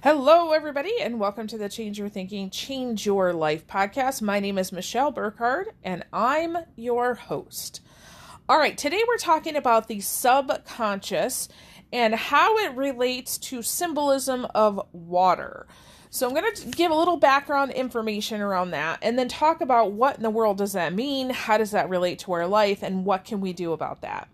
Hello, everybody, and welcome to the Change Your Thinking, Change Your Life podcast. My name is Michelle Burkhardt, and I'm your host. All right, today we're talking about the subconscious and how it relates to symbolism of water. So, I'm going to give a little background information around that and then talk about what in the world does that mean, how does that relate to our life, and what can we do about that.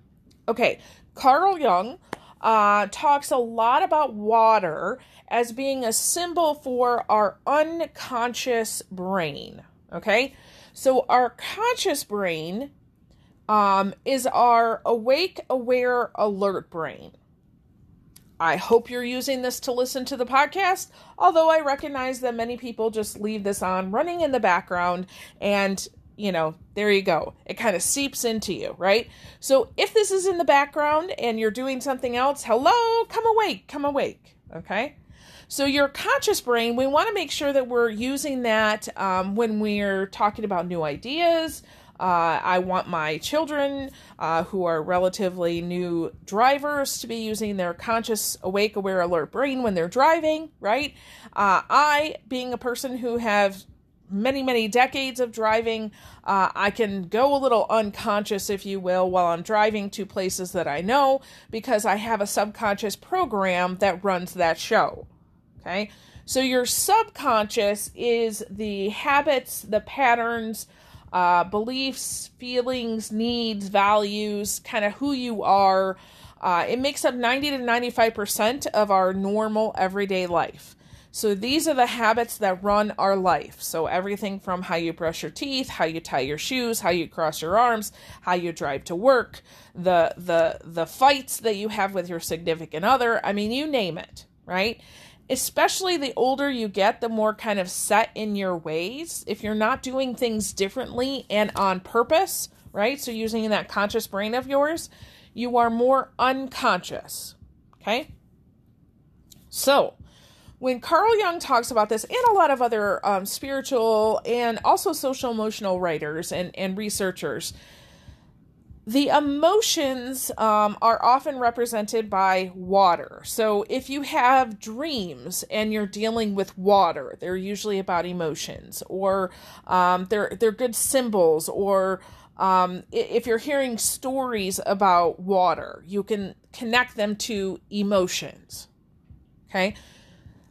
Okay, Carl Jung uh, talks a lot about water as being a symbol for our unconscious brain. Okay, so our conscious brain um, is our awake, aware, alert brain. I hope you're using this to listen to the podcast, although I recognize that many people just leave this on running in the background and you know, there you go. It kind of seeps into you, right? So if this is in the background and you're doing something else, hello, come awake, come awake, okay? So your conscious brain, we want to make sure that we're using that um, when we're talking about new ideas. Uh, I want my children uh, who are relatively new drivers to be using their conscious, awake, aware, alert brain when they're driving, right? Uh, I, being a person who have many, many decades of driving, uh, I can go a little unconscious, if you will, while I'm driving to places that I know because I have a subconscious program that runs that show. Okay. So your subconscious is the habits, the patterns, uh, beliefs, feelings, needs, values, kind of who you are. Uh, it makes up 90 to 95% of our normal everyday life. So these are the habits that run our life. So everything from how you brush your teeth, how you tie your shoes, how you cross your arms, how you drive to work, the the the fights that you have with your significant other, I mean you name it, right? Especially the older you get, the more kind of set in your ways. If you're not doing things differently and on purpose, right? So using that conscious brain of yours, you are more unconscious. Okay? So, when Carl Jung talks about this, and a lot of other um, spiritual and also social emotional writers and, and researchers, the emotions um, are often represented by water. So if you have dreams and you're dealing with water, they're usually about emotions, or um, they're they're good symbols, or um, if you're hearing stories about water, you can connect them to emotions. Okay.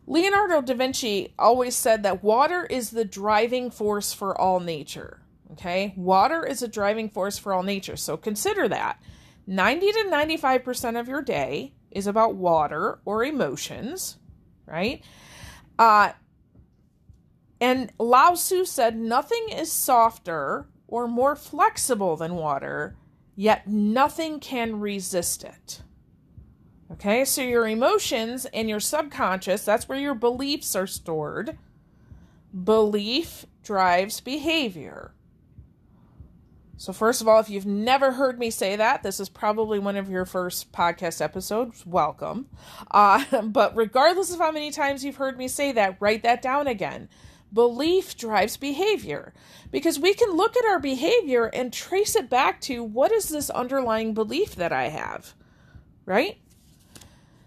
Leonardo da Vinci always said that water is the driving force for all nature. Okay? Water is a driving force for all nature. So consider that. 90 to 95% of your day is about water or emotions, right? Uh, and Lao Tzu said, Nothing is softer or more flexible than water, yet nothing can resist it. Okay, so your emotions and your subconscious, that's where your beliefs are stored. Belief drives behavior. So, first of all, if you've never heard me say that, this is probably one of your first podcast episodes. Welcome. Uh, but regardless of how many times you've heard me say that, write that down again. Belief drives behavior because we can look at our behavior and trace it back to what is this underlying belief that I have, right?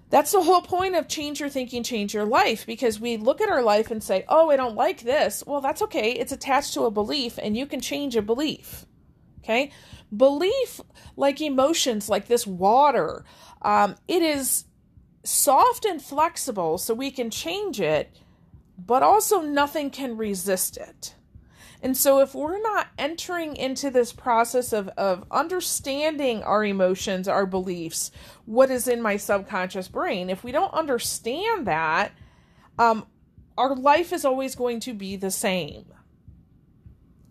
That's the whole point of change your thinking, change your life, because we look at our life and say, oh, I don't like this. Well, that's okay. It's attached to a belief, and you can change a belief. Okay? Belief, like emotions, like this water, um, it is soft and flexible, so we can change it, but also nothing can resist it. And so, if we're not entering into this process of, of understanding our emotions, our beliefs, what is in my subconscious brain, if we don't understand that, um, our life is always going to be the same.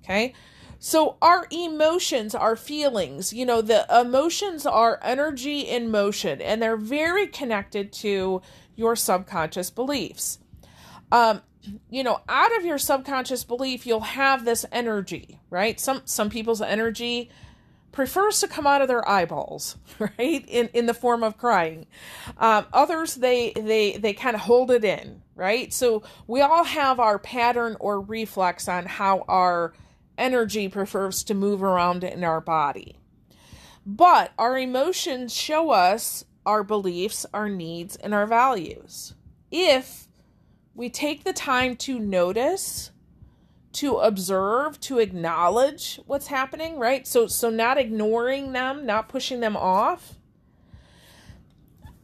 Okay? So, our emotions, our feelings, you know, the emotions are energy in motion, and they're very connected to your subconscious beliefs. Um, you know out of your subconscious belief you'll have this energy right? Some some people's energy prefers to come out of their eyeballs right? In in the form of crying. Um, others they they they kind of hold it in right? So we all have our pattern or reflex on how our energy prefers to move around in our body. But our emotions show us our beliefs our needs and our values. If we take the time to notice, to observe, to acknowledge what's happening, right? So so not ignoring them, not pushing them off.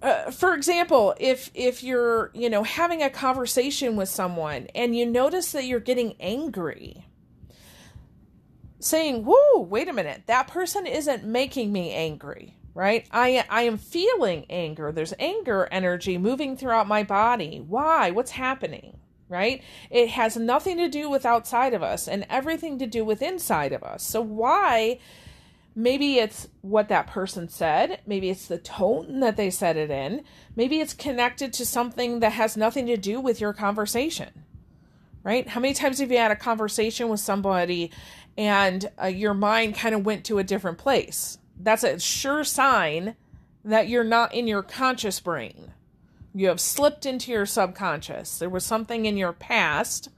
Uh, for example, if if you're, you know, having a conversation with someone and you notice that you're getting angry, saying, "Whoa, wait a minute. That person isn't making me angry." Right? I I am feeling anger. There's anger energy moving throughout my body. Why? What's happening? Right? It has nothing to do with outside of us and everything to do with inside of us. So why maybe it's what that person said, maybe it's the tone that they said it in, maybe it's connected to something that has nothing to do with your conversation. Right? How many times have you had a conversation with somebody and uh, your mind kind of went to a different place? That's a sure sign that you're not in your conscious brain. You have slipped into your subconscious. There was something in your past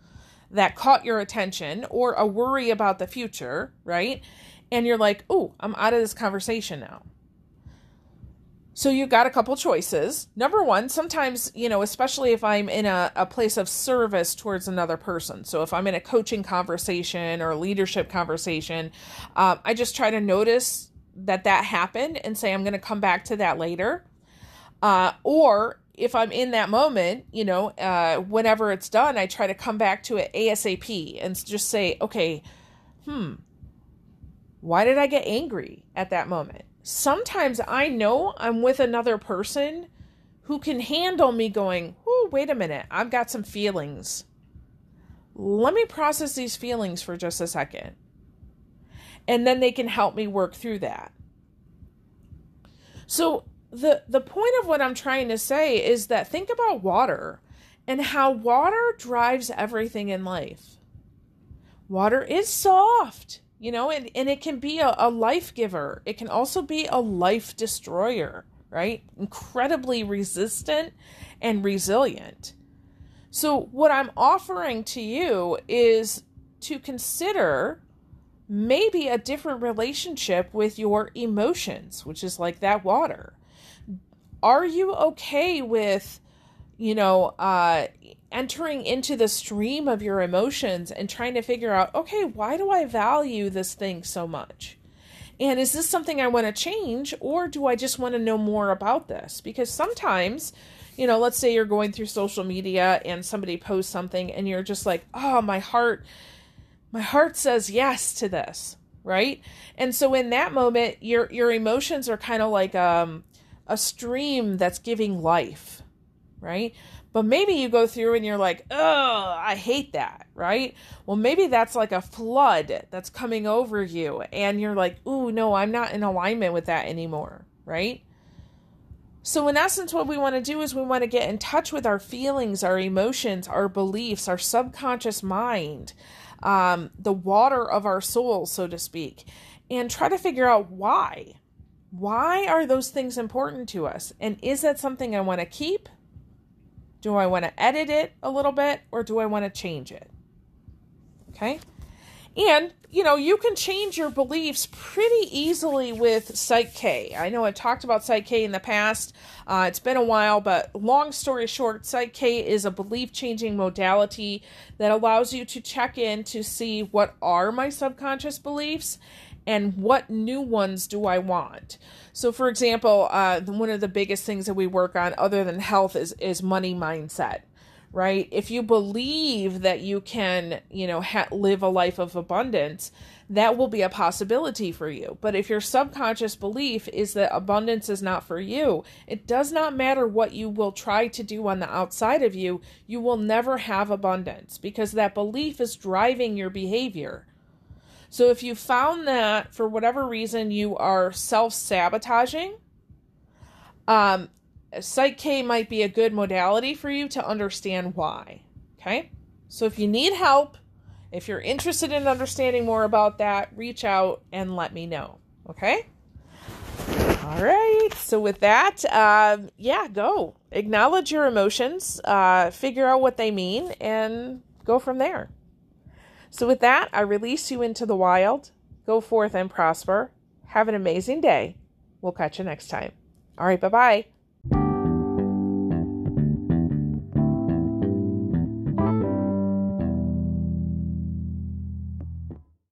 that caught your attention or a worry about the future, right? And you're like, oh, I'm out of this conversation now. So you've got a couple choices. Number one, sometimes, you know, especially if I'm in a, a place of service towards another person. So if I'm in a coaching conversation or a leadership conversation, um, I just try to notice that that happened and say I'm going to come back to that later. Uh, or if I'm in that moment, you know, uh, whenever it's done, I try to come back to it ASAP and just say, okay, hmm, why did I get angry at that moment? Sometimes I know I'm with another person who can handle me going, oh, wait a minute, I've got some feelings. Let me process these feelings for just a second and then they can help me work through that. So the the point of what I'm trying to say is that think about water and how water drives everything in life. Water is soft, you know, and, and it can be a, a life giver. It can also be a life destroyer, right? Incredibly resistant and resilient. So, what I'm offering to you is to consider maybe a different relationship with your emotions, which is like that water. Are you okay with, you know, uh, entering into the stream of your emotions and trying to figure out, okay, why do I value this thing so much? And is this something I want to change, or do I just want to know more about this? Because sometimes, you know, let's say you're going through social media and somebody posts something and you're just like, oh, my heart my heart says yes to this right? And so in that moment your your emotions are kind of like um a stream that's giving life right? But maybe you go through and you're like oh i hate that right? Well maybe that's like a flood that's coming over you and you're like ooh no i'm not in alignment with that anymore right so, in essence, what we want to do is we want to get in touch with our feelings, our emotions, our beliefs, our subconscious mind, um, the water of our soul, so to speak, and try to figure out why. Why are those things important to us? And is that something I want to keep? Do I want to edit it a little bit or do I want to change it? Okay. And, you know, you can change your beliefs pretty easily with Psych K. I know I've talked about Psych K in the past. Uh, it's been a while, but long story short, Psych K is a belief changing modality that allows you to check in to see what are my subconscious beliefs and what new ones do I want. So, for example, uh, one of the biggest things that we work on, other than health, is is money mindset right? If you believe that you can, you know, ha- live a life of abundance, that will be a possibility for you. But if your subconscious belief is that abundance is not for you, it does not matter what you will try to do on the outside of you, you will never have abundance because that belief is driving your behavior. So if you found that for whatever reason you are self sabotaging, um, Psych K might be a good modality for you to understand why. Okay? So if you need help, if you're interested in understanding more about that, reach out and let me know. Okay? All right. So with that, um, yeah, go acknowledge your emotions, uh, figure out what they mean, and go from there. So with that, I release you into the wild. Go forth and prosper. Have an amazing day. We'll catch you next time. All right. Bye bye.